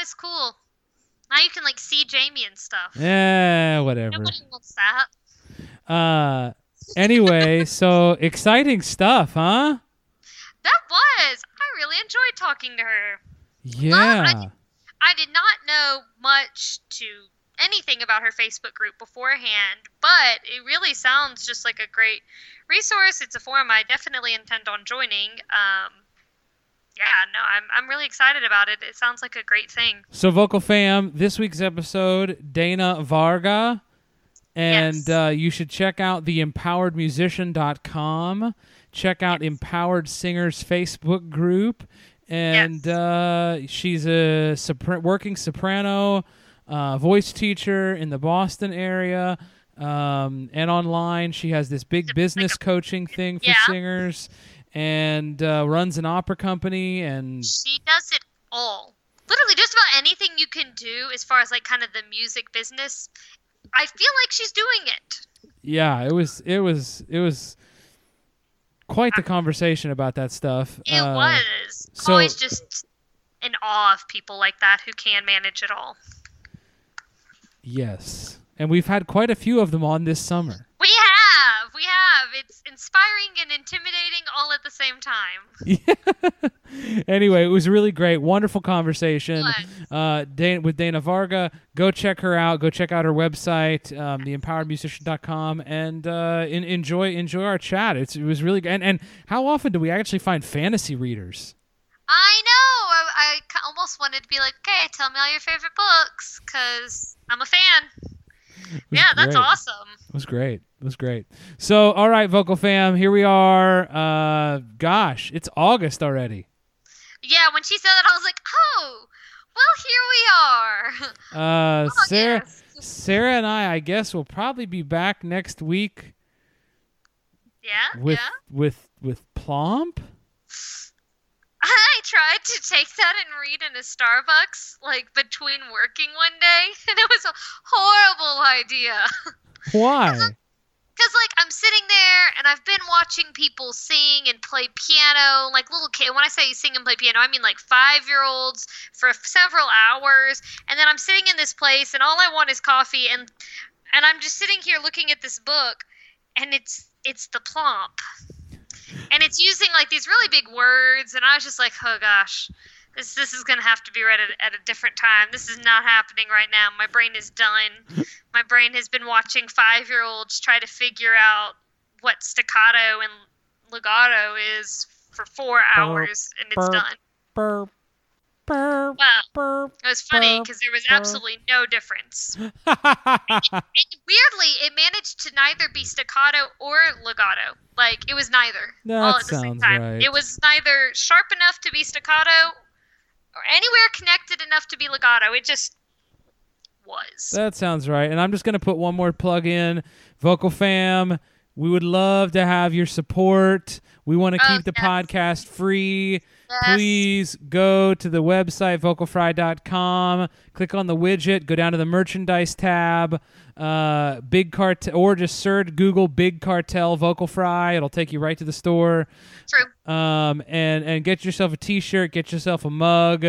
not as cool. Now you can like see Jamie and stuff. Yeah, whatever. Nobody wants that. Uh, anyway, so exciting stuff, huh? That was. I really enjoyed talking to her. Yeah. I did not know much to anything about her Facebook group beforehand, but it really sounds just like a great resource. It's a forum I definitely intend on joining. Um, yeah, no, I'm I'm really excited about it. It sounds like a great thing. So, Vocal Fam, this week's episode, Dana Varga. And Yes. uh, you should check out the empoweredmusician.com. Check out Empowered Singers Facebook group. And Yes. uh, she's a sopra- working soprano uh, voice teacher in the Boston area. Um, and online, she has this big business coaching thing for Yeah. singers and uh, runs an opera company. And She does it all. Literally, just about anything you can do as far as like kind of the music business. I feel like she's doing it. yeah it was it was it was quite the conversation about that stuff It Uh, was. So- always just in awe of people like that who can manage it all. yes and we've had quite a few of them on this summer We have, we have. It's inspiring and intimidating all at the same time. anyway it was really great wonderful conversation uh Dana, with dana varga go check her out go check out her website um, theempoweredmusician.com and uh in, enjoy enjoy our chat it's, it was really and and how often do we actually find fantasy readers I know. I, I almost wanted to be like, okay, tell me all your favorite books, cause I'm a fan. Yeah, that's great. awesome. It was great. It was great. So, all right, vocal fam, here we are. Uh, gosh, it's August already. Yeah, when she said that, I was like, oh, well, here we are. Uh, Oh, Sarah. Sarah and I, I guess, will probably be back next week Yeah, with yeah. with with Plomp. I tried to take that and read in a Starbucks, like between working one day, and it was a horrible idea. Why? Because, like, I'm sitting there and I've been watching people sing and play piano, like little kid. When I say sing and play piano, I mean like five year olds for several hours. And then I'm sitting in this place and all I want is coffee. And and I'm just sitting here looking at this book, and it's it's the plomp, and it's using like these really big words. And I was just like, oh gosh. This, this is gonna have to be read at, at a different time. This is not happening right now. My brain is done. My brain has been watching five year olds try to figure out what staccato and legato is for four hours, and it's done. Well, it was funny because there was absolutely no difference. And weirdly, it managed to neither be staccato or legato. Like it was neither. That all at the same time. right. It was neither sharp enough to be staccato or anywhere connected enough to be legato. It just was. That sounds right. And I'm just going to put one more plug in. Vocal Fam, we would love to have your support. We want to Oh, keep the yes. podcast free. Please go to the website, vocalfry.com, click on the widget, go down to the merchandise tab, uh, Big Cartel, or just search Google Big Cartel Vocal Fry. It'll take you right to the store. True. Um, and, and get yourself a t shirt, get yourself a mug,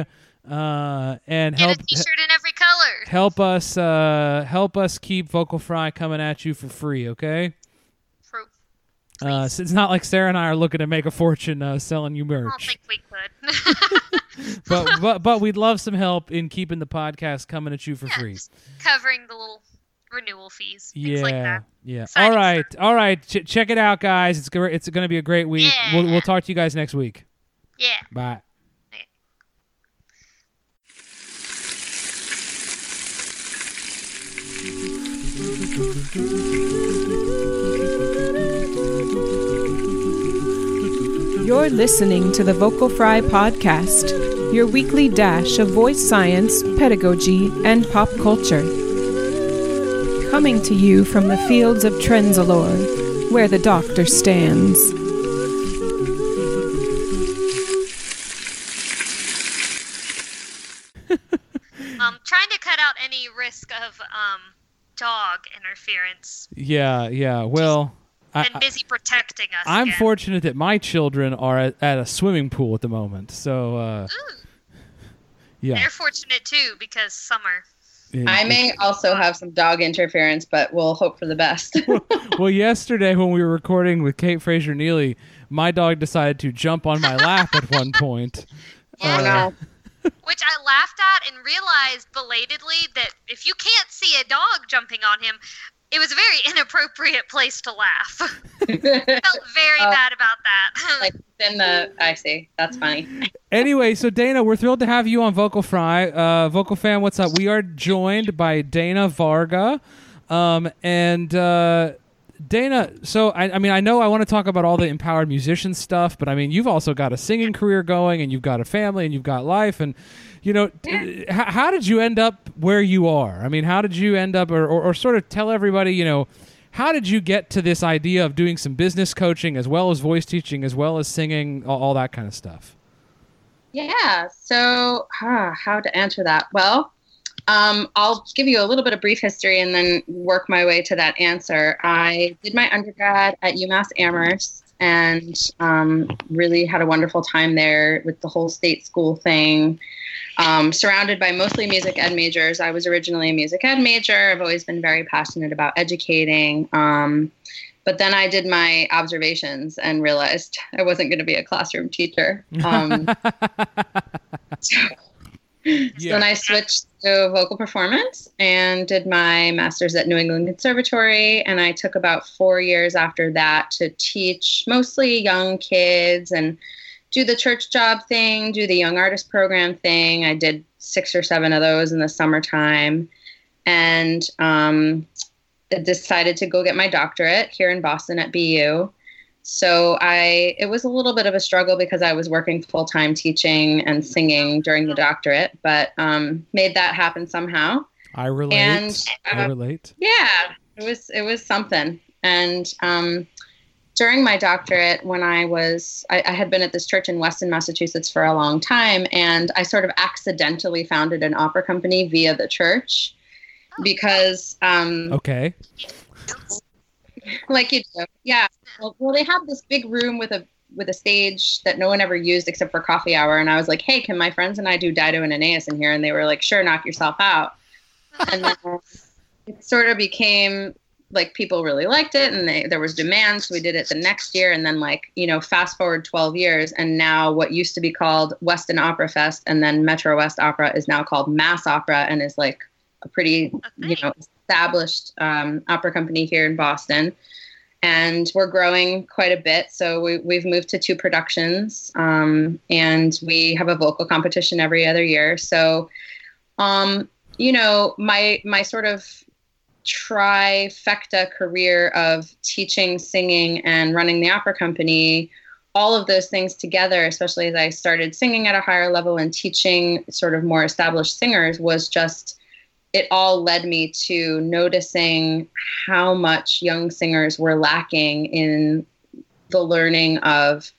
uh, and Get help a T-shirt in every color. help us uh help us keep vocal fry coming at you for free okay. Uh so it's not like sarah and i are looking to make a fortune uh, selling you merch. I don't think we could. but but but we'd love some help in keeping the podcast coming at you for Yeah, free covering the little renewal fees, yeah like that. yeah Exciting all right all right Ch- check it out guys it's gonna it's gonna be a great week we'll, Yeah. we'll talk to you guys next week Yeah. bye You're listening to the Vocal Fry Podcast, your weekly dash of voice science, pedagogy, and pop culture. Coming to you from the fields of Trenzalore, where the doctor stands. Um, trying to cut out any risk of um dog interference. yeah yeah well I, Been busy protecting us. i'm again. fortunate that my children are at, at a swimming pool at the moment so uh Ooh, Yeah. They're fortunate too because summer. It- I may also have some dog interference, but we'll hope for the best. well, yesterday when we were recording with Kate Fraser Neely, my dog decided to jump on my lap at one point. Yeah. oh no. Which I laughed at and realized belatedly that if you can't see a dog jumping on him, it was a very inappropriate place to laugh. Felt very Uh, bad about that. like in the I see. That's funny. Anyway, so Dana, we're thrilled to have you on Vocal Fry. Uh, Vocal Fam, what's up? We are joined by Dana Varga. Um, and uh, Dana, so I, I mean, I know I want to talk about all the empowered musician stuff, but I mean, you've also got a singing career going, and you've got a family, and you've got life, and you know, t- h- how did you end up where you are? I mean, how did you end up, or, or, or sort of tell everybody, you know, how did you get to this idea of doing some business coaching as well as voice teaching, as well as singing, all, all that kind of stuff? Yeah. So, huh, how to answer that? Well, um, I'll give you a little bit of brief history and then work my way to that answer. I did my undergrad at UMass Amherst and um, really had a wonderful time there with the whole state school thing. Um, surrounded by mostly music ed majors. I was originally a music ed major. I've always been very passionate about educating. Um, but then I did my observations and realized I wasn't going to be a classroom teacher. Um, so then I switched to vocal performance and did my master's at New England Conservatory. And I took about four years after that to teach mostly young kids and do the church job thing, do the young artist program thing. I did six or seven of those in the summertime. And um, decided to go get my doctorate here in Boston at BU. So I it was a little bit of a struggle because I was working full time teaching and singing during the doctorate, but um, made that happen somehow. I relate. And, I uh, relate. Yeah, it was it was something. And um, during my doctorate, when I was I, I had been at this church in Weston, Massachusetts for a long time, and I sort of accidentally founded an opera company via the church because um, Okay. like you do. Yeah. Well, well, they have this big room with a with a stage that no one ever used except for coffee hour. And I was like, hey, can my friends and I do Dido and Aeneas in here? And they were like, sure, knock yourself out. And then it sort of became like people really liked it and they, there was demand. So we did it the next year. And then, like, you know, fast forward 12 years. And now what used to be called Weston Opera Fest and then Metro West Opera is now called Mass Opera and is like a pretty, you know, established um, opera company here in Boston and we're growing quite a bit. So we, we've moved to two productions, um, and we have a vocal competition every other year. So, um, you know, my my sort of trifecta career of teaching, singing, and running the opera company. All of those things together, especially as I started singing at a higher level and teaching sort of more established singers, was just it all led me to noticing how much young singers were lacking in the learning of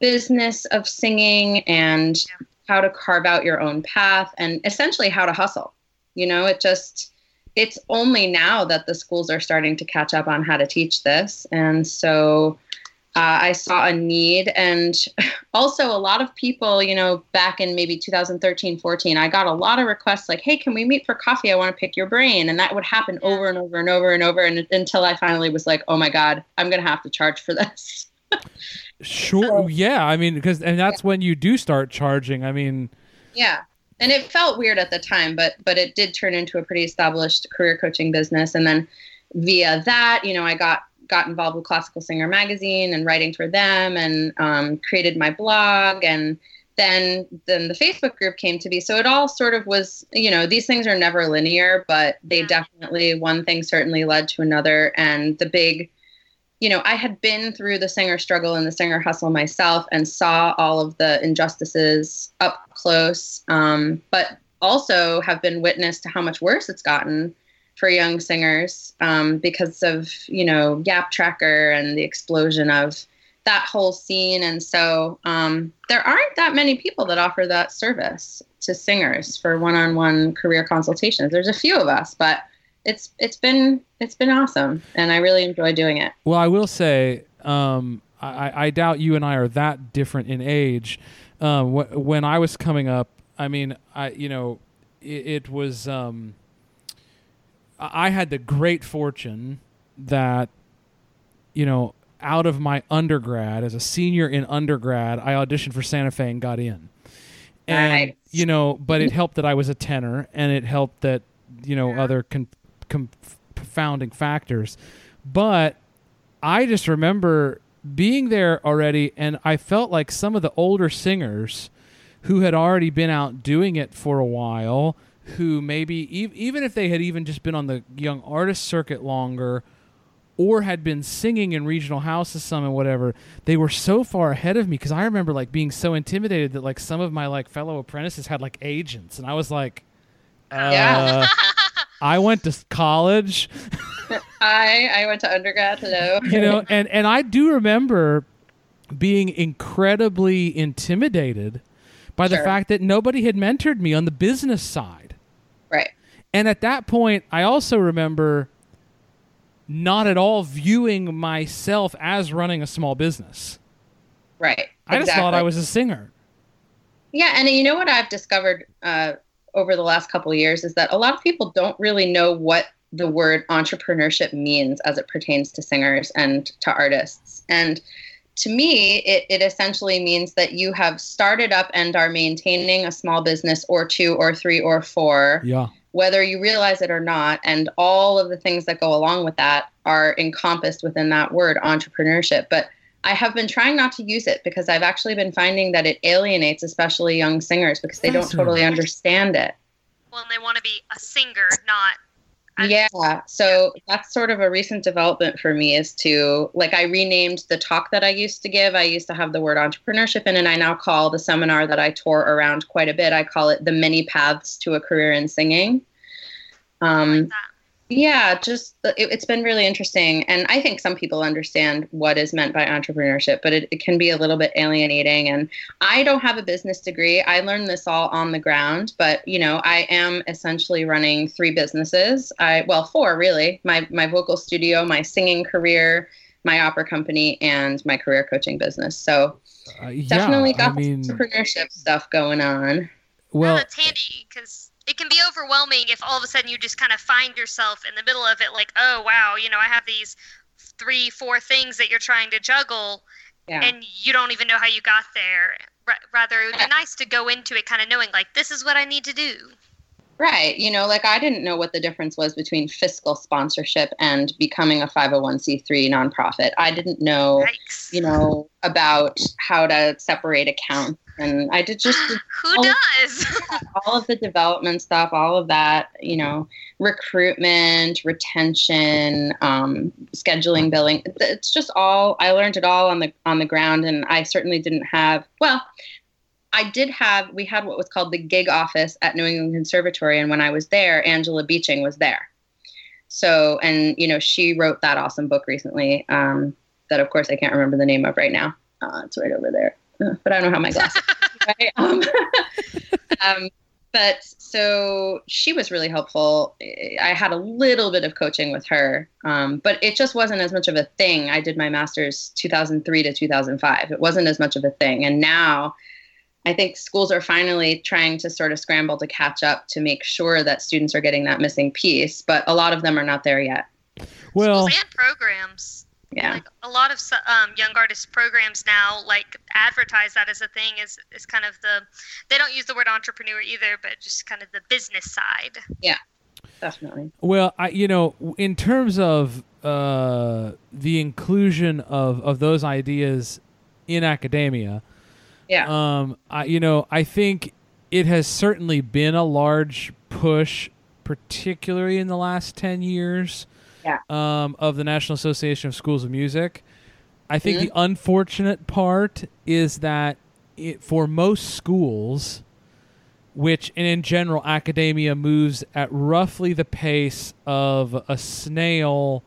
business of singing and how to carve out your own path and essentially how to hustle. You know, it just it's only now that the schools are starting to catch up on how to teach this. And so uh, I saw a need. And also, a lot of people, you know, back in maybe 2013, 14, I got a lot of requests like, hey, can we meet for coffee? I want to pick your brain. And that would happen over and over and over and over. And until I finally was like, oh my God, I'm going to have to charge for this. Sure. Yeah. I mean, because and that's when you do start charging. I mean, yeah. And it felt weird at the time, but but it did turn into a pretty established career coaching business. And then via that, you know, I got got involved with Classical Singer magazine and writing for them, and um, created my blog, and then then the Facebook group came to be. So it all sort of was, you know, these things are never linear, but they definitely one thing certainly led to another, and the big you know, I had been through the singer struggle and the singer hustle myself and saw all of the injustices up close, um, but also have been witness to how much worse it's gotten for young singers um, because of, you know, YAP Tracker and the explosion of that whole scene. And so um, there aren't that many people that offer that service to singers for one on one career consultations. There's a few of us, but it's it's been it's been awesome and I really enjoy doing it. well, I will say, um, I, I doubt you and I are that different in age. Um, wh- when I was coming up, I mean, I you know, it, it was. Um, I had the great fortune that, you know, out of my undergrad as a senior in undergrad, I auditioned for Santa Fe and got in. And you know, but it helped that I was a tenor, and it helped that you know other con- confounding factors. But I just remember being there already, and I felt like some of the older singers who had already been out doing it for a while, who maybe ev- even if they had even just been on the young artist circuit longer, or had been singing in regional houses some and whatever, they were so far ahead of me because I remember like being so intimidated that like some of my like fellow apprentices had like agents, and I was like, uh, Yeah. I went to college. I I went to undergrad. Hello. you know and and i do remember being incredibly intimidated by the fact that nobody had mentored me on the business side. And at that point i also remember not at all viewing myself as running a small business Right. i just thought i was a singer Yeah, and you know what I've discovered uh, over the last couple of years is that a lot of people don't really know what the word entrepreneurship means as it pertains to singers and to artists. And to me, it, it essentially means that you have started up and are maintaining a small business or two or three or four, yeah whether you realize it or not. And all of the things that go along with that are encompassed within that word entrepreneurship. But I have been trying not to use it because I've actually been finding that it alienates, especially young singers, because they don't Fascinating. totally understand it. Well, and they want to be a singer, not. Yeah. So that's sort of a recent development for me is to, like, I renamed the talk that I used to give. I used to have the word entrepreneurship in, and I now call the seminar that I tour around quite a bit, I call it the many paths to a career in singing. Um, like. Yeah just it, it's been really interesting and i think some people understand what is meant by entrepreneurship but it, it can be a little bit alienating and i don't have a business degree. I learned this all on the ground but you know i am essentially running three businesses. I well four really my my vocal studio my singing career my opera company and my career coaching business. So Uh, yeah, definitely got I mean, entrepreneurship stuff going on. Well, no, that's handy because it can be overwhelming if all of a sudden you just kind of find yourself in the middle of it, like, oh wow, you know, I have these three, four things that you're trying to juggle, yeah and you don't even know how you got there. Ra- rather, it would be nice to go into it kind of knowing, like, this is what I need to do. Right. You know, like I didn't know what the difference was between fiscal sponsorship and becoming a 501c3 nonprofit. I didn't know, Yikes. you know, about how to separate accounts. And I did just Who all- does? all of the development stuff, all of that, you know, recruitment, retention, um, scheduling, billing. It's just all I learned it all on the on the ground, and I certainly didn't have. Well, I did have. We had what was called the gig office at New England Conservatory, and when I was there, Angela Beeching was there. So, and you know, she wrote that awesome book recently. Um, that, of course, I can't remember the name of right now. Uh, it's right over there, but I don't know how my glasses. right? Um, um, but so she was really helpful. I had a little bit of coaching with her, um, but it just wasn't as much of a thing. I did my master's 2003 to 2005. It wasn't as much of a thing. And now I think schools are finally trying to sort of scramble to catch up to make sure that students are getting that missing piece, but a lot of them are not there yet. well, Schools and programs. Yeah. Like a lot of um, young artist programs now, like advertise that as a thing. Is is kind of the they don't use the word entrepreneur either, but just kind of the business side. Yeah, definitely. Well, I you know, in terms of uh, the inclusion of of those ideas in academia, Yeah. um, I you know, I think it has certainly been a large push, particularly in the last ten years, Yeah. um, of the National Association of Schools of Music. I think Mhm. the unfortunate part is that it, for most schools, which and in general academia moves at roughly the pace of a snail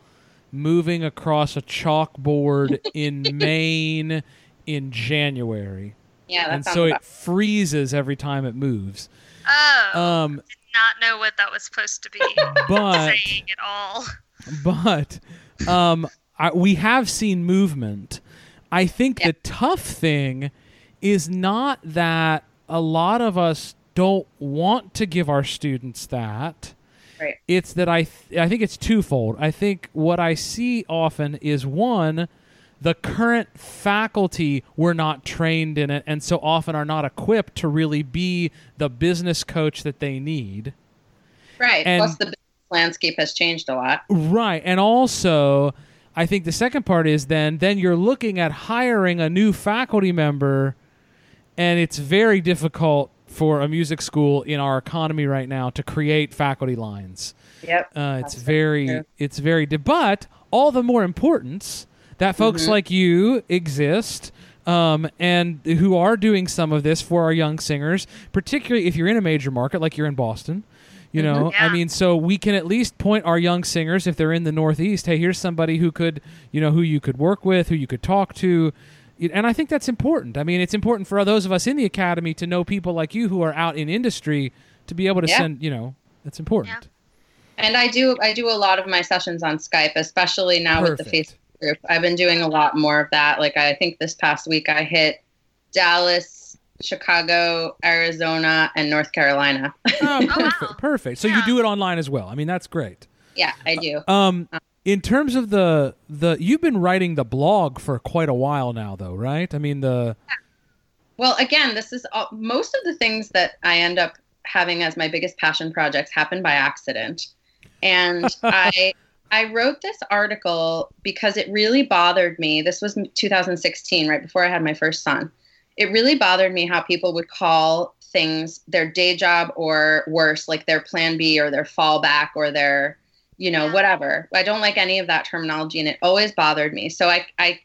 moving across a chalkboard in Maine in January. Yeah. That and so about it freezes every time it moves. Oh, Um, did not know what that was supposed to be but saying at all. But um, I, we have seen movement. I think Yeah. the tough thing is not that a lot of us don't want to give our students that. Right. It's that I th- I think it's twofold. I think what I see often is one the current faculty were not trained in it and so often are not equipped to really be the business coach that they need. Right. And- Plus, the landscape has changed a lot. Right. And also, I think the second part is then then you're looking at hiring a new faculty member and it's very difficult for a music school in our economy right now to create faculty lines. Yep. Uh, it's very true. it's very di- but all the more importance that folks Mm-hmm. like you exist um, and who are doing some of this for our young singers, particularly if you're in a major market like you're in Boston. You Mm-hmm. know, I mean, so we can at least point our young singers if they're in the Northeast. Hey, here's somebody who could, you know, who you could work with, who you could talk to, and I think that's important. I mean, it's important for those of us in the academy to know people like you who are out in industry to be able to Yeah. send. You know, that's important. And I do I do a lot of my sessions on Skype, especially now with the Facebook group. I've been doing a lot more of that. Like I think this past week I hit Dallas, Chicago, Arizona, and North Carolina. Oh, wow. perfect, perfect. So you do it online as well. I mean, that's great. yeah, I do. Um, in terms of the the, you've been writing the blog for quite a while now, though, right? I mean, the Well, again, this is all, most of the things that I end up having as my biggest passion projects happen by accident. And I I wrote this article because it really bothered me. This was 2016, right before I had my first son. It really bothered me how people would call things their day job or worse, like their plan B or their fallback or their, you know, Yeah. whatever. I don't like any of that terminology and it always bothered me. So I, I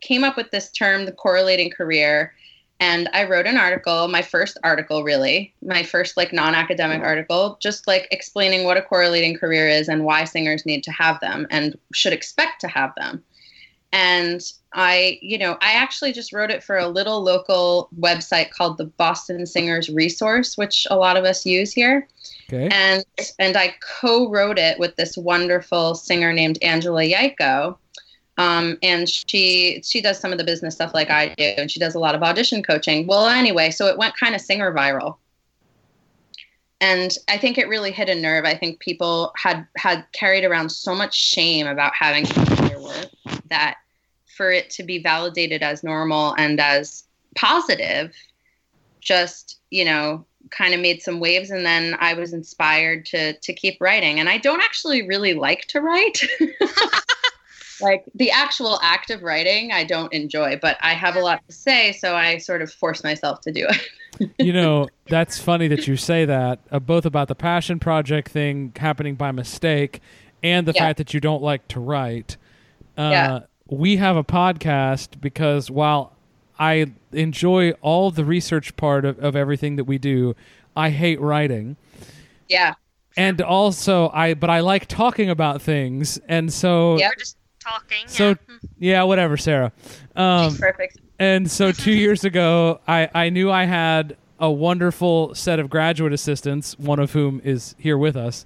came up with this term, the correlating career, and I wrote an article, my first article really, my first like non-academic article, just like explaining what a correlating career is and why singers need to have them and should expect to have them. And I, you know, I actually just wrote it for a little local website called the Boston Singers Resource, which a lot of us use here okay. and and I co-wrote it with this wonderful singer named Angela Yaiko. Um, and she she does some of the business stuff like I do, and she does a lot of audition coaching. Well, anyway, so it went kind of singer viral, and I think it really hit a nerve. I think people had had carried around so much shame about having to do their work for it to be validated as normal and as positive, just you know kind of made some waves and then I was inspired to to keep writing and I don't actually really like to write like the actual act of writing I don't enjoy but I have a lot to say so I sort of force myself to do it you know, that's funny that you say that, uh, both about the passion project thing happening by mistake and the Yeah. fact that you don't like to write. Uh, Yeah. We have a podcast because while I enjoy all the research part of, of everything that we do, I hate writing. yeah And also, I but I like talking about things, and so Yeah. We're just talking. So yeah. Yeah, whatever, Sarah. Um, perfect and so two years ago, I, I knew I had a wonderful set of graduate assistants, one of whom is here with us.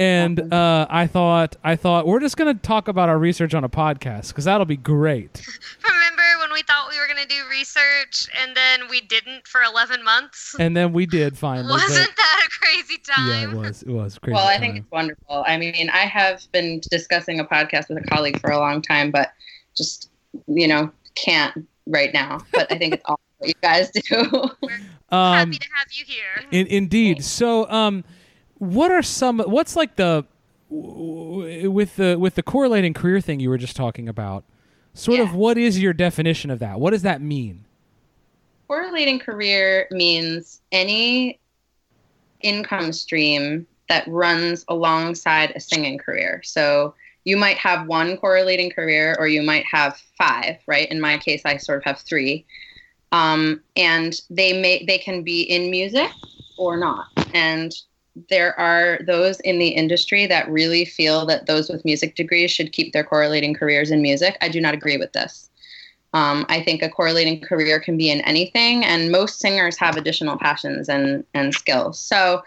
And uh, I thought, I thought we're just going to talk about our research on a podcast because that'll be great. Remember when we thought we were going to do research and then we didn't for 11 months? And then we did finally. Wasn't that a crazy time? yeah, it was. It was crazy. well I think time. it's wonderful I mean I have been discussing a podcast with a colleague for a long time but just you know can't right now but I think it's awesome what you guys do um, Happy to have you here. In, indeed. So, um, what are some? What's like the with the with the correlating career thing you were just talking about? Sort of, what is your definition of that? What does that mean? correlating career means any income stream that runs alongside a singing career. So you might have one correlating career or you might have five, right? In my case, I sort of have three. Um, and they may they can be in music or not. And there are those in the industry that really feel that those with music degrees should keep their correlating careers in music. I do not agree with this. Um, I think a correlating career can be in anything, and most singers have additional passions and, and skills. So,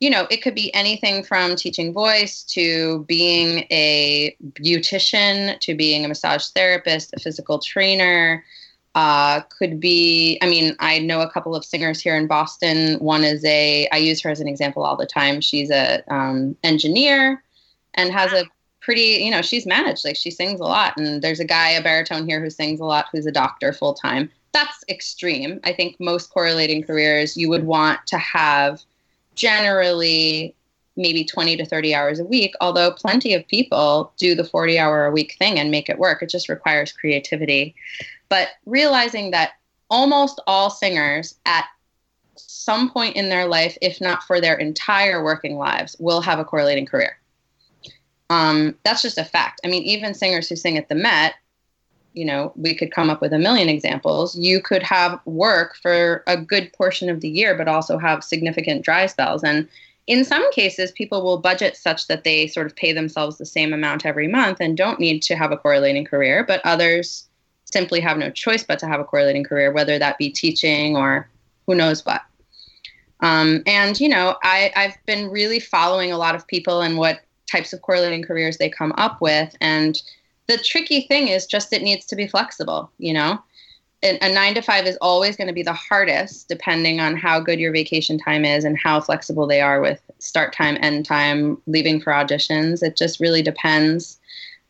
you know, it could be anything from teaching voice to being a beautician to being a massage therapist, a physical trainer, uh, could be i mean i know a couple of singers here in boston. One is a i use her as an example all the time. She's a um, engineer and has a pretty you know she's managed like she sings a lot. And there's a guy a baritone here who sings a lot who's a doctor full time that's extreme. I think most correlating careers you would want to have generally maybe 20 to 30 hours a week although plenty of people do the 40 hour a week thing and make it work. It just requires creativity but realizing that almost all singers at some point in their life, if not for their entire working lives, will have a correlating career. Um, that's just a fact. I mean, even singers who sing at the Met, you know, we could come up with a million examples. You could have work for a good portion of the year, but also have significant dry spells. And in some cases, people will budget such that they sort of pay themselves the same amount every month and don't need to have a correlating career, but others simply have no choice but to have a correlating career, whether that be teaching or who knows what. Um, and you know, I, I've been really following a lot of people and what types of correlating careers they come up with. And the tricky thing is just it needs to be flexible. You know, a nine to five is always going to be the hardest, depending on how good your vacation time is and how flexible they are with start time, end time, leaving for auditions. It just really depends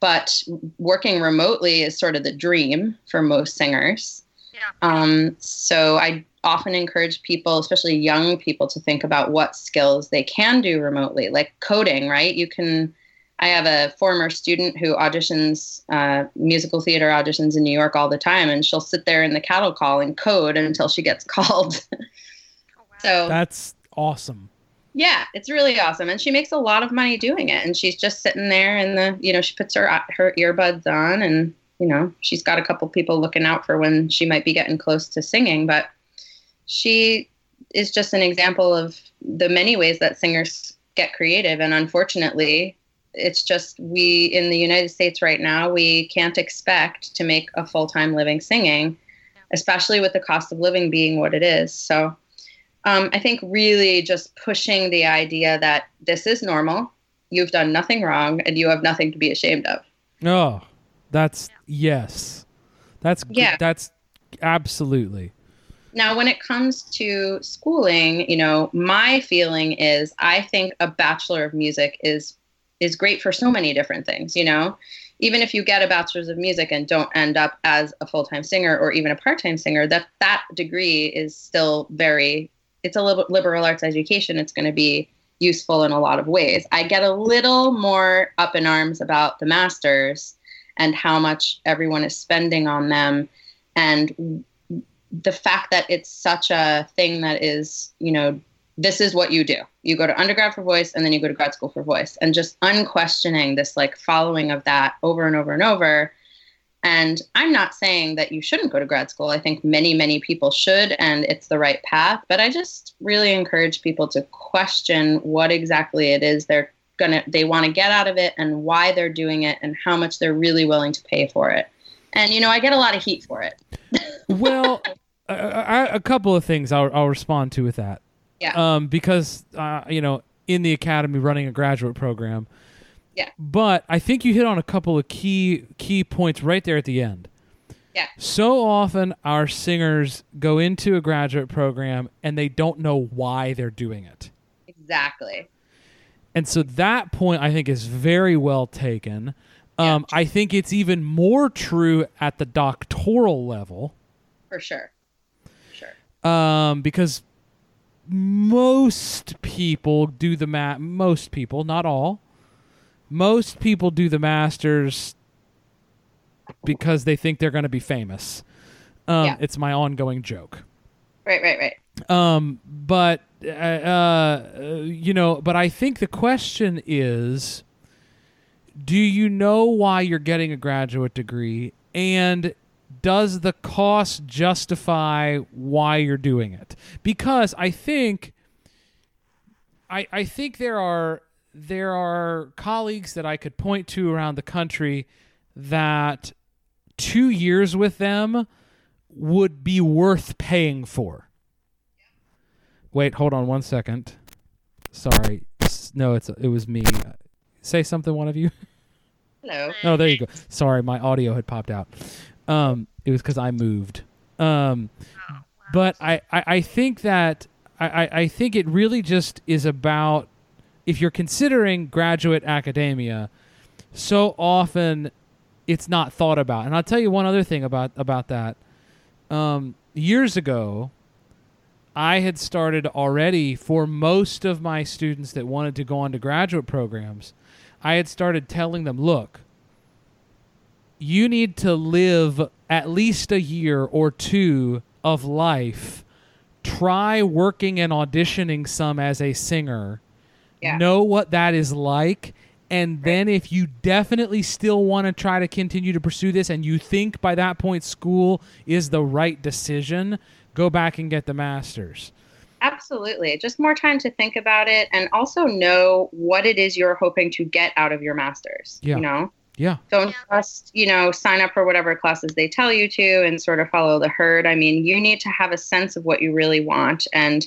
but working remotely is sort of the dream for most singers. Yeah. Um, so I often encourage people, especially young people, to think about what skills they can do remotely, like coding, right? You can. I have a former student who auditions uh, musical theater auditions in New York all the time, and she'll sit there in the cattle call and code until she gets called. Oh, wow. so That's awesome. Yeah, it's really awesome, and she makes a lot of money doing it. And she's just sitting there, and the you know she puts her her earbuds on, and you know she's got a couple people looking out for when she might be getting close to singing. But she is just an example of the many ways that singers get creative, and unfortunately, it's just we in the United States right now we can't expect to make a full time living singing, especially with the cost of living being what it is. So um, I think really just pushing the idea that this is normal, you've done nothing wrong, and you have nothing to be ashamed of. Oh, that's yes. That's Yeah. That's absolutely. Now, when it comes to schooling, you know, my feeling is I think a bachelor of music is is great for so many different things. You know, even if you get a bachelor's of music and don't end up as a full time singer or even a part time singer, that that degree is still very. It's a lib- liberal arts education. It's going to be useful in a lot of ways. I get a little more up in arms about the masters and how much everyone is spending on them and the fact that it's such a thing that is, you know, this is what you do. You go to undergrad for voice and then you go to grad school for voice and just unquestioning this like following of that over and over and over. And I'm not saying that you shouldn't go to grad school. I think many, many people should, and it's the right path. But I just really encourage people to question what exactly it is they're gonna they want to get out of it and why they're doing it and how much they're really willing to pay for it. And you know, I get a lot of heat for it. Well, uh, I, a couple of things I'll, I'll respond to with that. Yeah. Um, because uh, you know, in the academy, running a graduate program. Yeah. But I think you hit on a couple of key key points right there at the end. Yeah. So often our singers go into a graduate program and they don't know why they're doing it. Exactly. And so that point I think is very well taken. Um, I think it's even more true at the doctoral level For sure. Sure. um, because most people do the ma- most people, not all, most people do the masters because they think they're going to be famous. Um, Yeah. It's my ongoing joke. Right, right, right. Um, but uh, uh, you know, but I think the question is, do you know why you're getting a graduate degree, and does the cost justify why you're doing it? Because I think, I I think there are there are colleagues that I could point to around the country that two years with them would be worth paying for. Wait, hold on one second. Sorry. No, it's it was me. Say something, one of you. Hello. Oh, there you go. Sorry, my audio had popped out. Um, it was because I moved. Um, Oh, but I, I, I think that I, I think it really just is about if you're considering graduate academia, so often it's not thought about. And I'll tell you one other thing about about that. Um, years ago, I had started already for most of my students that wanted to go on to graduate programs. I had started telling them, look, you need to live at least a year or two of life. Try working and auditioning some as a singer. Yeah. Know what that is like. And then, if you definitely still want to try to continue to pursue this and you think by that point school is the right decision, go back and get the master's. Absolutely. Just more time to think about it and also know what it is you're hoping to get out of your master's. Yeah. You know? Yeah. Don't just, you know, sign up for whatever classes they tell you to and sort of follow the herd. I mean, you need to have a sense of what you really want. And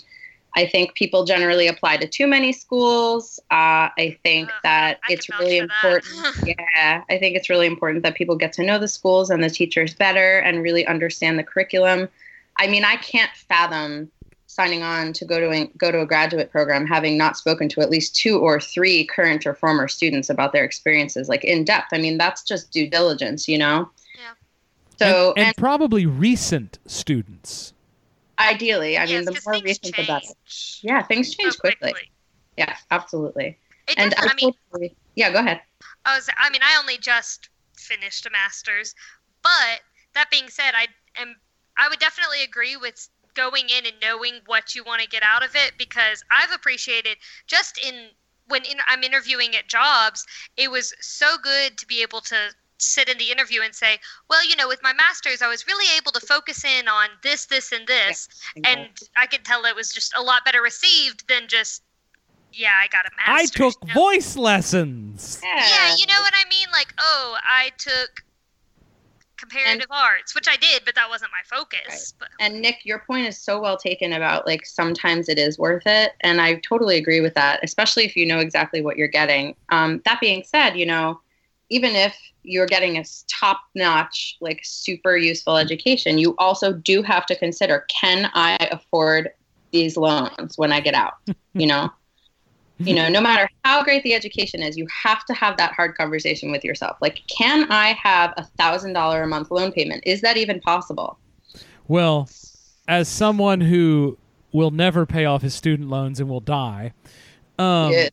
I think people generally apply to too many schools. Uh, I think Ugh, that I it's really for that. important. yeah, I think it's really important that people get to know the schools and the teachers better and really understand the curriculum. I mean, I can't fathom signing on to go to a, go to a graduate program having not spoken to at least two or three current or former students about their experiences like in depth. I mean, that's just due diligence, you know. Yeah. So and, and and probably recent students. Ideally, I Yes, mean, the more recent, the better. Yeah, things so change quickly. Yeah, absolutely. It And I I mean, totally, yeah, go ahead. I was I mean I only just finished a master's, but that being said, I am I would definitely agree with going in and knowing what you want to get out of it because I've appreciated just in when in, I'm interviewing at jobs, it was so good to be able to sit in the interview and say, well, you know, with my master's, I was really able to focus in on this, this, and this, and I could tell it was just a lot better received than just, yeah, I got a master's. I took No. voice lessons. Yeah, you know what I mean? Like, oh, I took comparative arts, which I did, but that wasn't my focus. But And Nick, your point is so well taken about like sometimes it is worth it, and I totally agree with that, especially if you know exactly what you're getting. Um, that being said, you know, even if you're getting a top-notch, like super useful education, you also do have to consider: Can I afford these loans when I get out? You know. you know no matter how great the education is you have to have that hard conversation with yourself like can i have a thousand dollar a month loan payment is that even possible Well, as someone who will never pay off his student loans and will die, um, Yeah.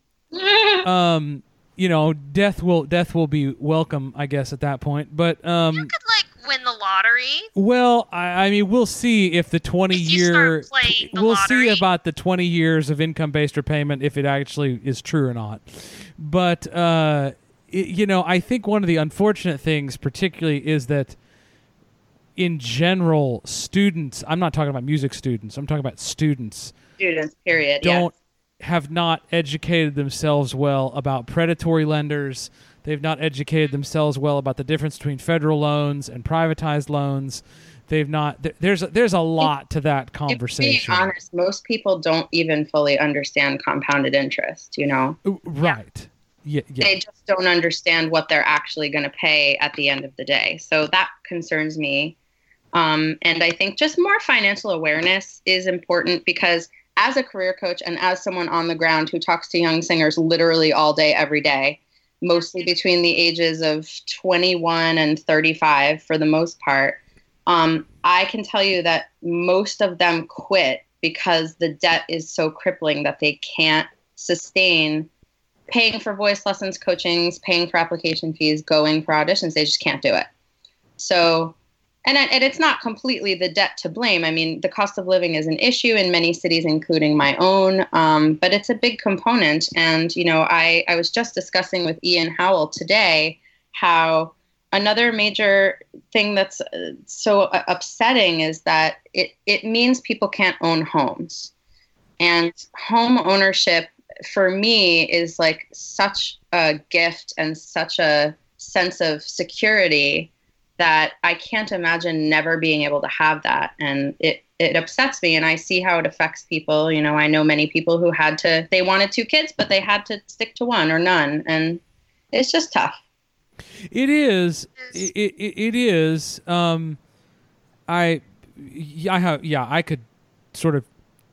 um, you know, death will death will be welcome, I guess, at that point. But you um, could like win the lottery. well, I, I mean, we'll see if the twenty If you year start playing the we'll see about the twenty years of income based repayment if it actually is true or not. But uh, it, you know, I think one of the unfortunate things, particularly, is that in general, students. I'm not talking about music students. I'm talking about students students period don't have not educated themselves well about predatory lenders. They've not educated themselves well about the difference between federal loans and privatized loans. They've not. th- There's a, there's a lot to that conversation. being conversation. honest, most people don't even fully understand compounded interest. You know, Right. Yeah. Yeah. they just don't understand what they're actually going to pay at the end of the day. So that concerns me. Um, and I think just more financial awareness is important because as a career coach and as someone on the ground who talks to young singers literally all day, every day, mostly between the ages of 21 and 35 for the most part, um, I can tell you that most of them quit because the debt is so crippling that they can't sustain paying for voice lessons, coachings, paying for application fees, going for auditions. They just can't do it. So, and, and it's not completely the debt to blame. I mean, the cost of living is an issue in many cities, including my own, um, but it's a big component. And, you know, I, I was just discussing with Ian Howell today how another major thing that's uh, so uh, upsetting is that it, it means people can't own homes. And home ownership for me is like such a gift and such a sense of security that I can't imagine never being able to have that. And it, it upsets me and I see how it affects people. You know, I know many people who had to, they wanted two kids, but they had to stick to one or none. And it's just tough. It is. It, it, it is. Um, I I have, yeah, I could sort of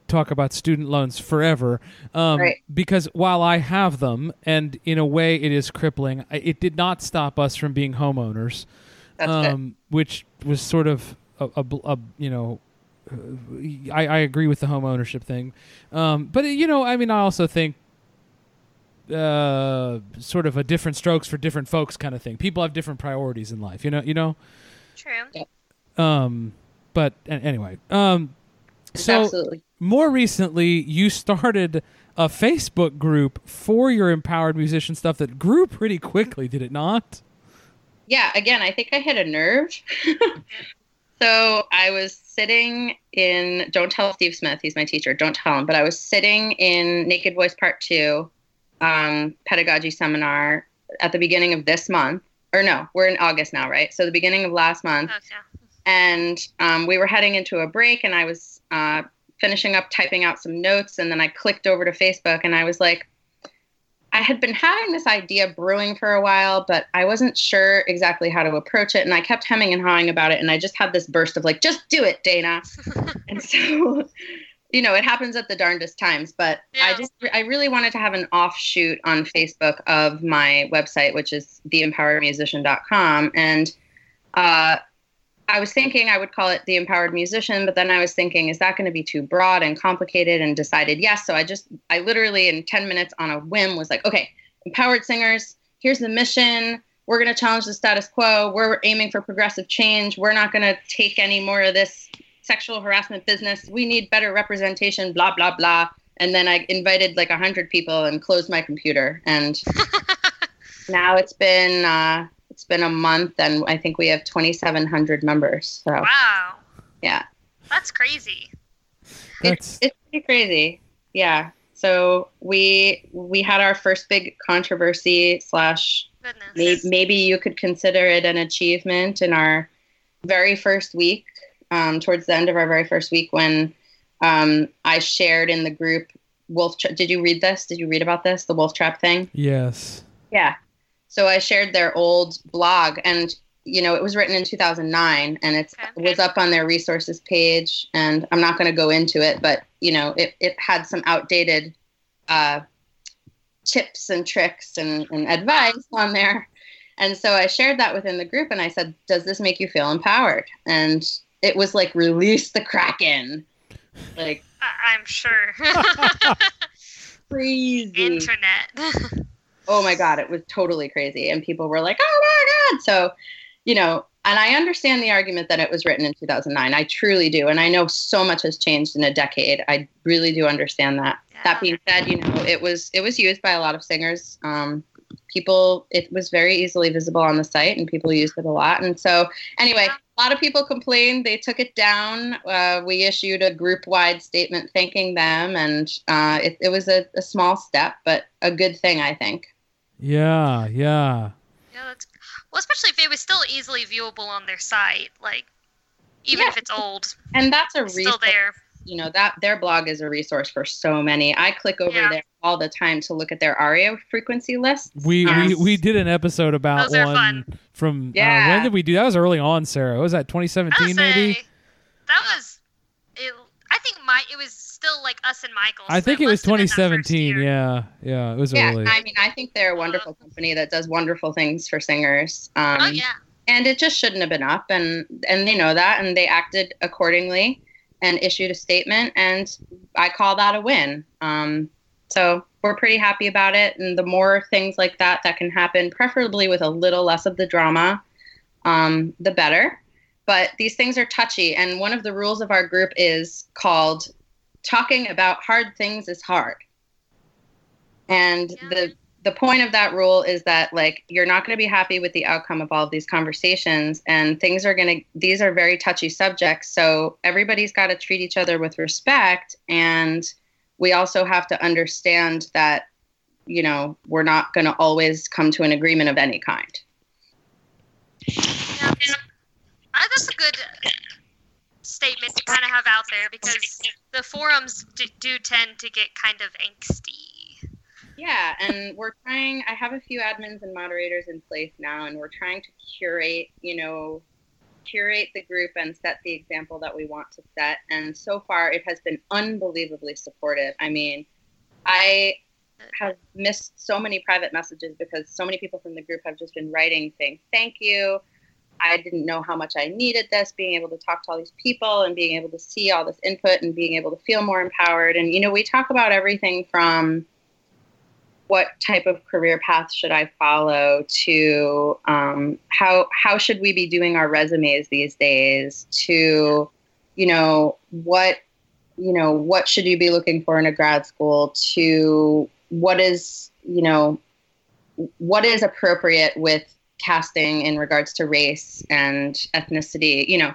talk about student loans forever um, Right. because while I have them, and in a way it is crippling, it did not stop us from being homeowners. Um, which was sort of a, a, a you know. uh, I, I agree with the home ownership thing, um, but you know, I mean, I also think uh, sort of a different strokes for different folks kind of thing. People have different priorities in life, you know. You know. True. Um, but anyway, um, so Absolutely. more recently, you started a Facebook group for your empowered musician stuff that grew pretty quickly, did it not? Yeah again i think i hit a nerve. So i was sitting in don't tell steve smith he's my teacher don't tell him but i was sitting in naked voice part two um, pedagogy seminar at the beginning of this month or no we're in august now right? So the beginning of last month. Oh, yeah. and um, we were heading into a break and i was uh, finishing up typing out some notes and then i clicked over to facebook and i was like i had been having this idea brewing for a while but i wasn't sure exactly how to approach it and i kept hemming and hawing about it and i just had this burst of like just do it dana. And so you know it happens at the darndest times but i just i really wanted to have an offshoot on facebook of my website which is theempoweredmusician.com and uh, I was thinking I would call it the empowered musician, but then I was thinking, is that going to be too broad and complicated? And decided yes. So I just, I literally in 10 minutes on a whim was like, okay, empowered singers, here's the mission. We're going to challenge the status quo. We're aiming for progressive change. We're not going to take any more of this sexual harassment business. We need better representation, blah, blah, blah. And then I invited like 100 people and closed my computer. And now it's been, uh, it's been a month and I think we have 2,700 members. So Wow. yeah, That's crazy. That's it's, it's pretty crazy. Yeah. So we we had our first big controversy slash Goodness. maybe, maybe you could consider it an achievement in our very first week, um, towards the end of our very first week when um, I shared in the group Wolf. Tra- Did you read this? Did you read about this? The Wolf Trap thing? yes. Yeah. So I shared their old blog, and you know it was written in 2009, and it's Okay. it was up on their resources page. And I'm not going to go into it, but you know it it had some outdated uh, tips and tricks and, and advice on there. And so I shared that within the group, and I said, "Does this make you feel empowered?" And it was like release the kraken, like I- I'm sure. crazy. Internet. oh my god it was totally crazy. And people were like oh my god. So you know and i understand the argument that it was written in 2009 i truly do. And i know so much has changed in a decade. I really do understand that. Yeah. that being said you know it was it was used by a lot of singers. Um, people it was very easily visible on the site and people used it a lot. And so anyway Yeah. A lot of people complained they took it down uh, we issued a group-wide statement thanking them and uh, it, it was a, a small step but a good thing i think Yeah, yeah. Yeah, that's well, especially if it was still easily viewable on their site, like even Yeah. if it's old, and that's a it's still there. You know that their blog is a resource for so many i click over Yeah. there all the time to look at their aria frequency lists We, we Um, we did an episode about Those are one fun. from uh, Yeah. when did we do that? Was early on, Sarah. Was that 2017 I'll maybe? say that was. It, I think my it was still like us and Michael. I so think it was must have been that first 2017. Yeah, yeah, it was yeah early. i mean i think they're a wonderful company that does wonderful things for singers um, Oh yeah. and it just shouldn't have been up and and they know that and they acted accordingly and issued a statement and i call that a win um, so we're pretty happy about it and the more things like that that can happen preferably with a little less of the drama um, the better but these things are touchy and one of the rules of our group is called talking about hard things is hard and Yeah. the the point of that rule is that like you're not going to be happy with the outcome of all of these conversations and things are going to these are very touchy subjects so everybody's got to treat each other with respect and we also have to understand that you know we're not going to always come to an agreement of any kind Yeah. That's a good statement to kind of have out there because the forums do, do tend to get kind of angsty. Yeah, and we're trying. I have a few admins and moderators in place now, and we're trying to curate, you know, curate the group and set the example that we want to set. And so far, it has been unbelievably supportive. I mean, I have missed so many private messages because so many people from the group have just been writing saying thank you. I didn't know how much I needed this, being able to talk to all these people and being able to see all this input and being able to feel more empowered. And, you know, we talk about everything from what type of career path should I follow to um, how, how should we be doing our resumes these days to, you know, what, you know, what should you be looking for in a grad school to what is, you know, what is appropriate with casting in regards to race and ethnicity you know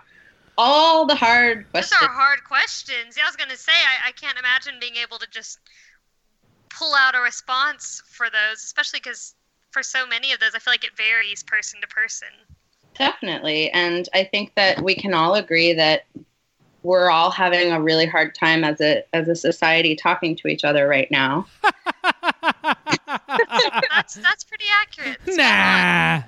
all the hard Those questions are hard questions. Yeah, I was gonna say I, I can't imagine being able to just pull out a response for those, especially because for so many of those, I feel like it varies person to person. definitely and i think that we can all agree that we're all having a really hard time as a as a society talking to each other right now That's that's pretty accurate. On. nah.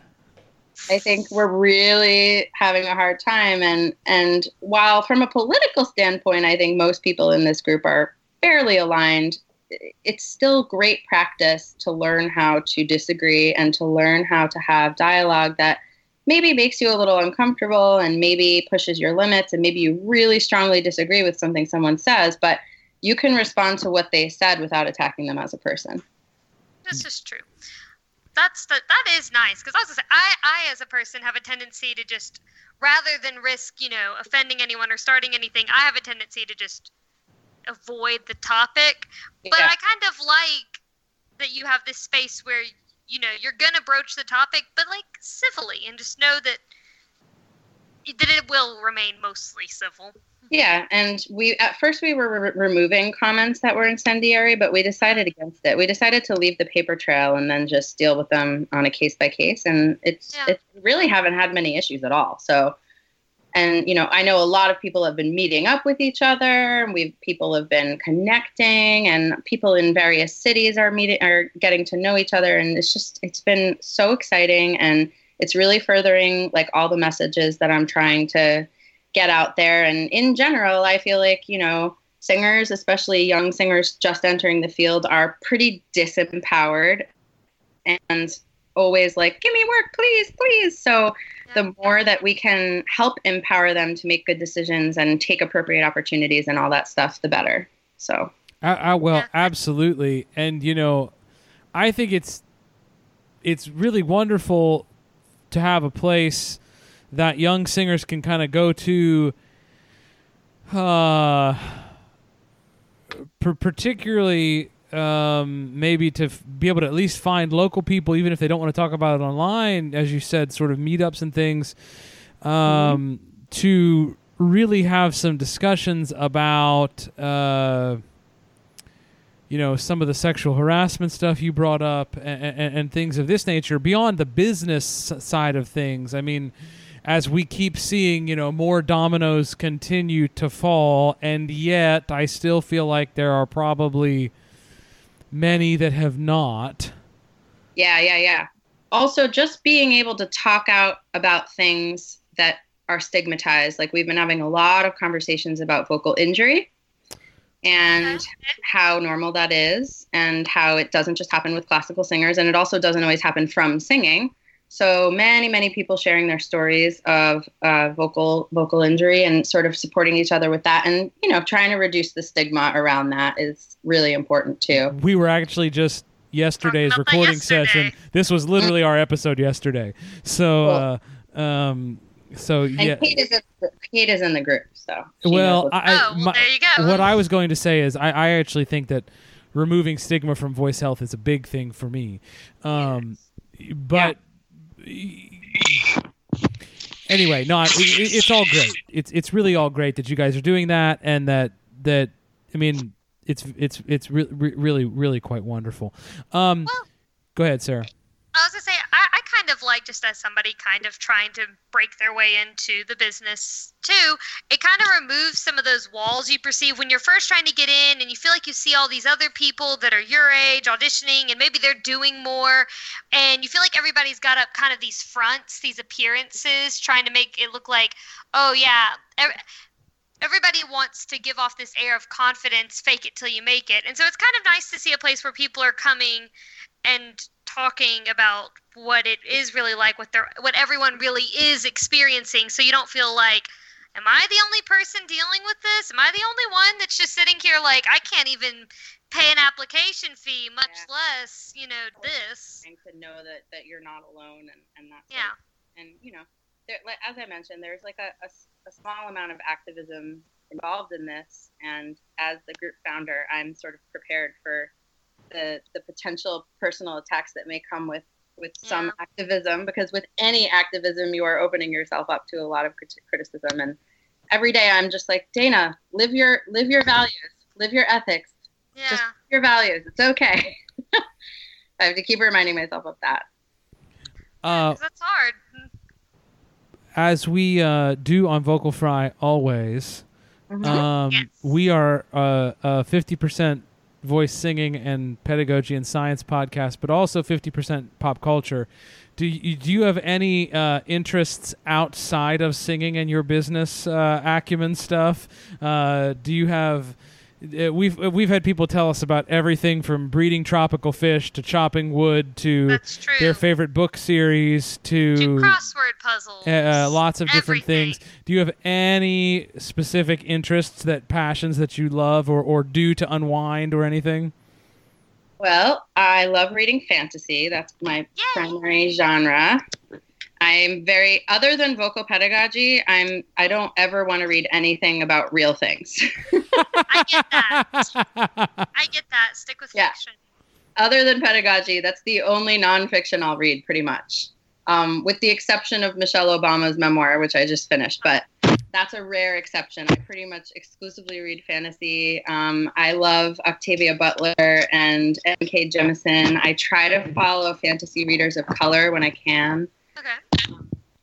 I think we're really having a hard time and and while from a political standpoint I think most people in this group are fairly aligned it's still great practice to learn how to disagree and to learn how to have dialogue that maybe makes you a little uncomfortable and maybe pushes your limits and maybe you really strongly disagree with something someone says but you can respond to what they said without attacking them as a person This is true. That's the, that is nice because I was say I I as a person have a tendency to just rather than risk you know offending anyone or starting anything I have a tendency to just avoid the topic. But Yeah. I kind of like that you have this space where you know you're gonna broach the topic, but like civilly, and just know that that it will remain mostly civil. Yeah, and we at first we were re- removing comments that were incendiary, but we decided against it. We decided to leave the paper trail and then just deal with them on a case by case, and it's Yeah. it's really haven't had many issues at all. So, and you know, I know a lot of people have been meeting up with each other. and We've people have been connecting, and people in various cities are meeting are getting to know each other, and it's just it's been so exciting, and it's really furthering like all the messages that I'm trying to get out there. And in general, I feel like, you know, singers, especially young singers just entering the field, are pretty disempowered and always like, give me work, please, please. So the more that we can help empower them to make good decisions and take appropriate opportunities and all that stuff, the better. So, I, I, well, absolutely, and you know, I think it's it's really wonderful to have a place that young singers can kind of go to. Uh, per- particularly um, maybe to f- be able to at least find local people, even if they don't want to talk about it online, as you said, sort of meetups and things, um, to really have some discussions about, uh, you know, some of the sexual harassment stuff you brought up and, and, and things of this nature beyond the business side of things. I mean, as we keep seeing, you know, more dominoes continue to fall, and yet I still feel like there are probably many that have not. yeah, yeah, yeah. Also, just being able to talk out about things that are stigmatized. Like, we've been having a lot of conversations about vocal injury and how normal that is, and how it doesn't just happen with classical singers, and it also doesn't always happen from singing. So many, many people sharing their stories of uh, vocal vocal injury and sort of supporting each other with that, and you know, trying to reduce the stigma around that is really important too. We were actually just yesterday's recording yesterday. session. This was literally our episode yesterday. So, uh, um, so And yeah. Kate is in, Kate is in the group, so Well, I, what's- I- Oh, well, my- there you go. what I was going to say is I, I actually think that removing stigma from voice health is a big thing for me. Um, but anyway, no, it, it- it's all great. It's it's really all great that you guys are doing that, and that that I mean, it's it's it's re- re- really really quite wonderful. Um, Well- go ahead, Sarah. I was gonna say I, I kind of liked just as somebody kind of trying to break their way into the business too, it kind of removes some of those walls you perceive when you're first trying to get in and you feel like you see all these other people that are your age auditioning and maybe they're doing more and you feel like everybody's got up kind of these fronts, these appearances, trying to make it look like, oh yeah, everybody wants to give off this air of confidence, fake it till you make it. And so it's kind of nice to see a place where people are coming and talking about what it is really like what they're what everyone really is experiencing. So you don't feel like am i the only person dealing with this? Am i the only one that's just sitting here like i can't even pay an application fee much yeah. less you know this. and to know that that you're not alone and and that's yeah. and you know there, as i mentioned there's like a, a, a small amount of activism involved in this. And as the group founder i'm sort of prepared for the the potential personal attacks that may come with with yeah. some activism because with any activism you are opening yourself up to a lot of crit- criticism and every day i'm just like dana live your live your values live your ethics yeah. just your values it's okay i have to keep reminding myself of that uh, that's hard as we uh, do on vocal fry always mm-hmm. um, yes. we are uh, 50% voice singing and pedagogy and science podcast, but also 50% pop culture. Do you, do you have any uh, interests outside of singing and your business uh, acumen stuff? Uh, do you have we've uh, we've had people tell us about everything from breeding tropical fish to chopping wood to their favorite book series to, to crossword puzzles. Uh, uh lots of different things. Do you have any specific interests that passions that you love or or do to unwind or anything? Well, I love reading fantasy. That's my Yay. primary genre. I'm very other than vocal pedagogy, I'm I don't ever want to read anything about real things. I get that. I get that. Stick with yeah. fiction. Other than pedagogy, that's the only nonfiction I'll read pretty much. Um, with the exception of Michelle Obama's memoir, which I just finished, but that's a rare exception. I pretty much exclusively read fantasy. Um, I love Octavia Butler and N.K. Jemisin. I try to follow fantasy readers of color when I can. Okay.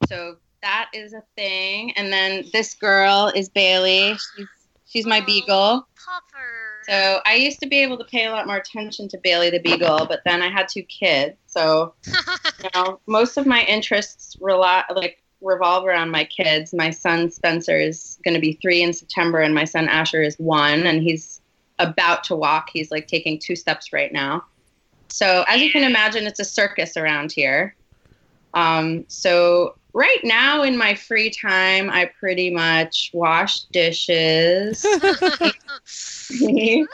So that is a thing. And then this girl is Bailey. She's she's my oh, beagle. Puffer. So I used to be able to pay a lot more attention to Bailey the beagle, but then I had two kids. So you know, most of my interests rely like revolve around my kids. My son Spencer is going to be three in September, and my son Asher is one, and he's about to walk. He's like taking two steps right now. So as you can imagine, it's a circus around here. Um, so right now in my free time, I pretty much wash dishes. Ooh,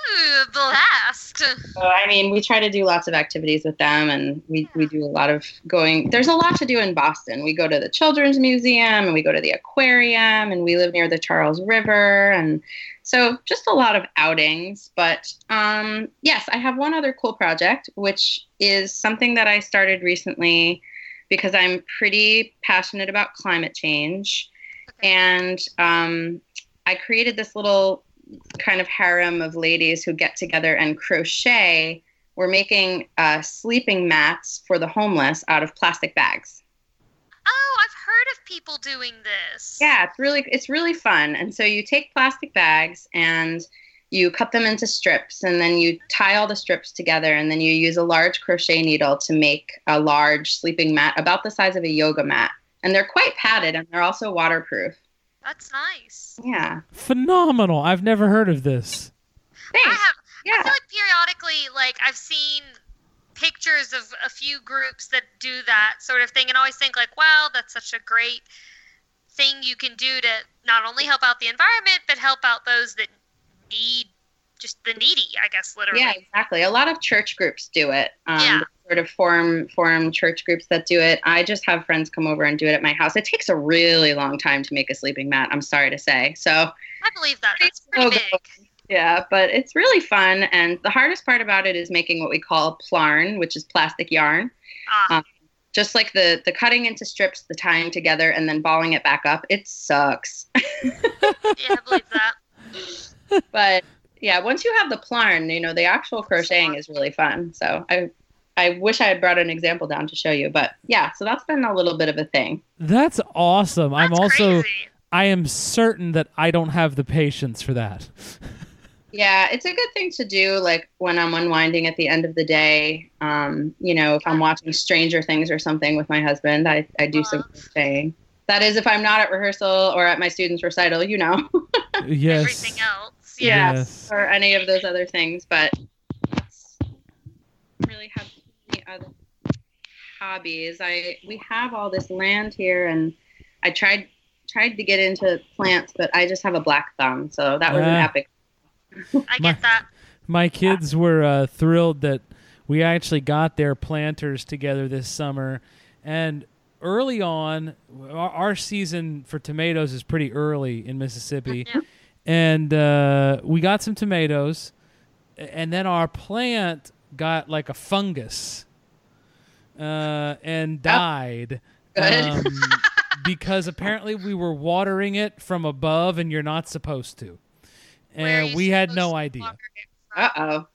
blast. So, I mean, we try to do lots of activities with them, and we, we do a lot of going. There's a lot to do in Boston. We go to the Children's Museum, and we go to the aquarium, and we live near the Charles River, and so just a lot of outings. But um, yes, I have one other cool project, which is something that I started recently because I'm pretty passionate about climate change. Okay. And um, I created this little kind of harem of ladies who get together and crochet. We're making uh, sleeping mats for the homeless out of plastic bags. Oh, I've heard of people doing this. Yeah, it's really it's really fun. And so you take plastic bags and you cut them into strips and then you tie all the strips together and then you use a large crochet needle to make a large sleeping mat about the size of a yoga mat. And they're quite padded and they're also waterproof. That's nice. Yeah. Phenomenal. I've never heard of this. Thanks. I have, yeah. I feel like periodically, like I've seen pictures of a few groups that do that sort of thing, and I always think like, wow, that's such a great thing you can do to not only help out the environment, but help out those that need just the needy, I guess, literally. Yeah, exactly. A lot of church groups do it. Um, yeah. Sort of form form church groups that do it. I just have friends come over and do it at my house. It takes a really long time to make a sleeping mat. I'm sorry to say. So I believe that. That's pretty big. Yeah, but it's really fun. And the hardest part about it is making what we call plarn, which is plastic yarn. Ah. Um, just like the the cutting into strips, the tying together, and then balling it back up. It sucks. yeah, I believe that. But yeah, once you have the plarn, you know, the actual crocheting is really fun. So I, I I wish I had brought an example down to show you, but yeah. So that's been a little bit of a thing. That's awesome. I'm also crazy. I am certain that I don't have the patience for that. Yeah, it's a good thing to do, like when I'm unwinding at the end of the day. Um, you know, if I'm watching Stranger Things or something with my husband, I, I do some Love. saying. That is, if I'm not at rehearsal or at my students' recital, you know, yes. Everything else. Yeah. Yes. or any of those other things. But really have any other hobbies. I we have all this land here, and I tried tried to get into plants, but I just have a black thumb, so that was an Ah. epic. I My- get that. My kids were uh, thrilled that we actually got their planters together this summer. And early on, our, our season for tomatoes is pretty early in Mississippi. Yeah. And uh, we got some tomatoes, and then our plant got like a fungus uh, and died. Um, because apparently we were watering it from above, and you're not supposed to. And we had no idea. water it from? Uh oh.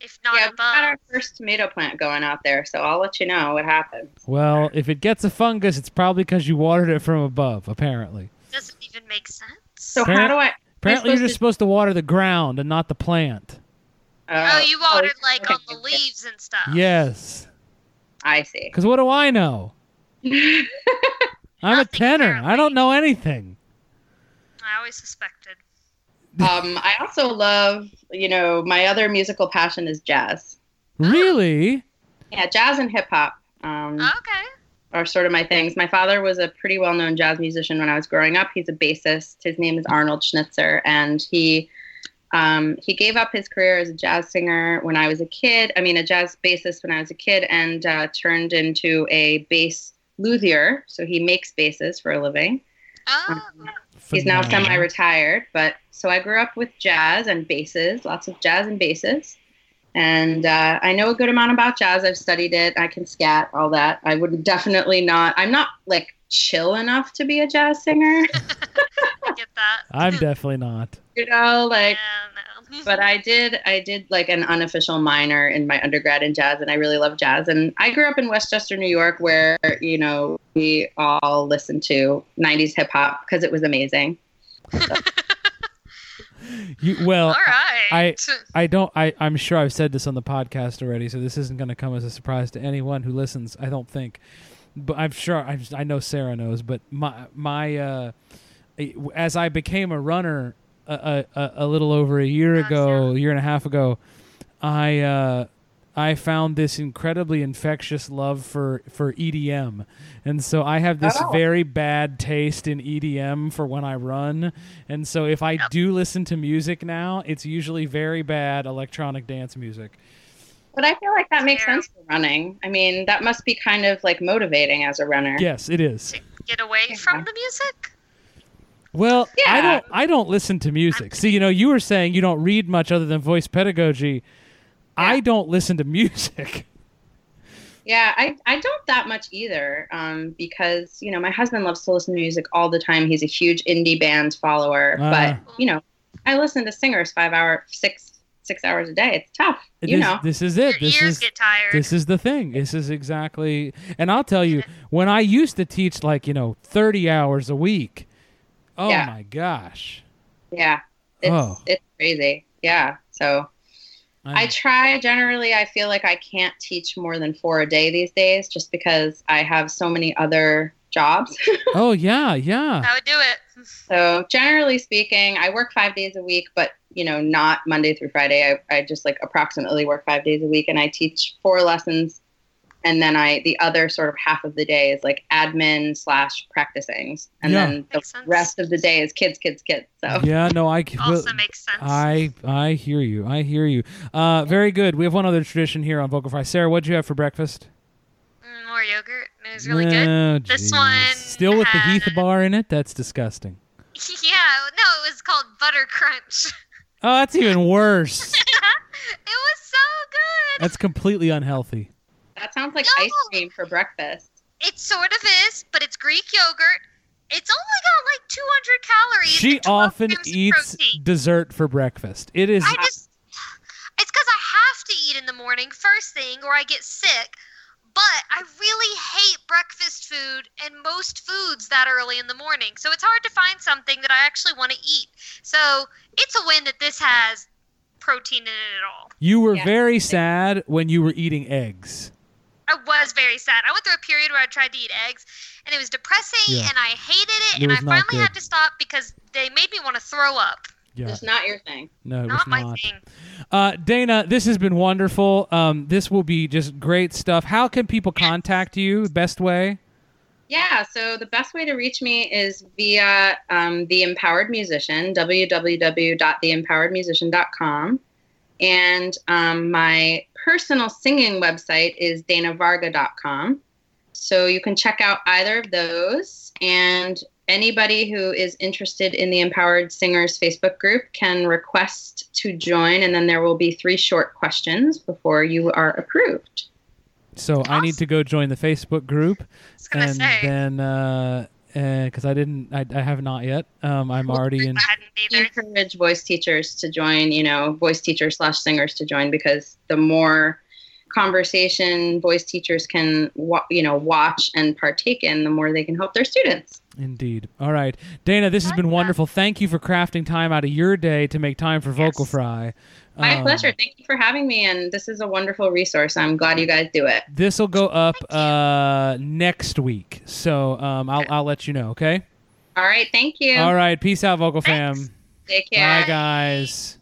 If not Yeah, we got our first tomato plant going out there, so I'll let you know what happens. Well, if it gets a fungus, it's probably because you watered it from above. Apparently, Doesn't even make sense. So Parent- how do I? apparently you're supposed just supposed to water the ground and not the plant. oh, you watered like okay, on the leaves and stuff. Yes, I see. because what do I know? I'm a Nothing, tenor. I don't know anything. I always suspected. um, I also love, you know, my other musical passion is jazz. Really? Yeah, jazz and hip hop. Um, Okay. Are sort of my things. My father was a pretty well known jazz musician when I was growing up. He's a bassist. His name is Arnold Schnitzer, and he um, he gave up his career as a jazz singer when I was a kid. I mean, a jazz bassist when I was a kid, and uh, turned into a bass luthier. So he makes basses for a living. Oh. He's now semi-retired, but so I grew up with jazz and basses, lots of jazz and basses, and uh, I know a good amount about jazz. I've studied it. I can scat, all that. I would definitely not. I'm not like chill enough to be a jazz singer, I get that. I'm definitely not. you know, like. yeah, no. But I did, I did like an unofficial minor in my undergrad in jazz, and I really love jazz. And I grew up in Westchester, New York, where you know we all listened to '90s hip hop because it was amazing. You, well, All right. I- I don't. I I'm sure I've said this on the podcast already, so this isn't going to come as a surprise to anyone who listens. I don't think, but I'm sure. I I know Sarah knows, but my my uh, as I became a runner a, a, a little over a year ago, a year and a half ago, I uh, I found this incredibly infectious love for for EDM, and so I have this Oh. very bad taste in EDM for when I run, and so if I Yep. do listen to music now, it's usually very bad electronic dance music. But I feel like that makes sense for running. I mean, that must be kind of like motivating as a runner. Yes, it is. get away from the music. Well, I don't I don't listen to music. See, you know, you were saying you don't read much other than voice pedagogy. I don't listen to music. Yeah, I, I don't that much either um, because, you know, my husband loves to listen to music all the time. He's a huge indie band follower. Ah. But, you know, I listen to singers five hour, six, six hours a day. It's tough, you is- know. this is it. Your This ears is get tired. this is the thing. This is exactly. And I'll tell you, when I used to teach like you know thirty hours a week, oh Yeah. my gosh, Yeah, it's, Oh. it's crazy. Yeah. So I I'm- try generally, I feel like I can't teach more than four a day these days just because I have so many other jobs. oh yeah, yeah. I would do it. So generally speaking, I work five days a week, but you know, not Monday through Friday. I, I just like approximately work five days a week and I teach four lessons. And then I, the other sort of half of the day is like admin slash practicing. And Yeah. then the sense. rest of the day is kids, kids, kids. So Yeah, no, I Also makes sense. I I hear you. I hear you. Uh, very good. We have one other tradition here on Vocal Fry. Sarah, what'd you have for breakfast? Mm, more yogurt. It was really good. Oh, This one still with the Heath bar in it. That's disgusting. Yeah, no, it was called Butter Crunch. Oh, that's even worse. it was so good. That's completely unhealthy. That sounds like No. ice cream for breakfast. It sort of is, but it's Greek yogurt. It's only got like 200 calories. She and often eats protein. dessert for breakfast. It is I just. It's because I have to eat eat in the morning first thing or I get sick. But I really hate breakfast food and most foods that early in the morning. So it's hard to find something that I actually want to eat. So it's a win that this has protein in it at all. You were Yeah. very sad when you were eating eggs. I was very sad. I went through a period where I tried to eat eggs, and it was depressing, Yeah. and I hated it, It and I was not finally had to stop because they made me want to throw up. Yeah. It's not your thing. No, it was Not my not. thing. Uh, Dana, this has been wonderful. Um, this will be just great stuff. How can people contact you? Best way? Yeah, so the best way to reach me is via um, The Empowered Musician, www.theempoweredmusician.com. And um, my personal singing website is danavarga.com. So you can check out either of those. And anybody who is interested in the Empowered Singers Facebook group can request to join. And then there will be three short questions before you are approved. So I need to go join the Facebook group, I was gonna and say. then uh, because I didn't, I, I have not yet. Um, I'm already in. I hadn't encourage voice teachers to join, you know, voice teachers slash singers to join because the more conversation voice teachers can, wa- you know, watch and partake in, the more they can help their students. Indeed. All right, Dana, this has been wonderful. Thank you for crafting time out of your day to make time for Vocal Yes. Fry. My Um, pleasure. Thank you for having me, and this is a wonderful resource. I'm glad you guys do it. This will go up uh, next week, so um, I'll I'll let you know. Okay. All right. Thank you. All right. Peace out, Vocal Thanks. fam. Take care. Bye, guys.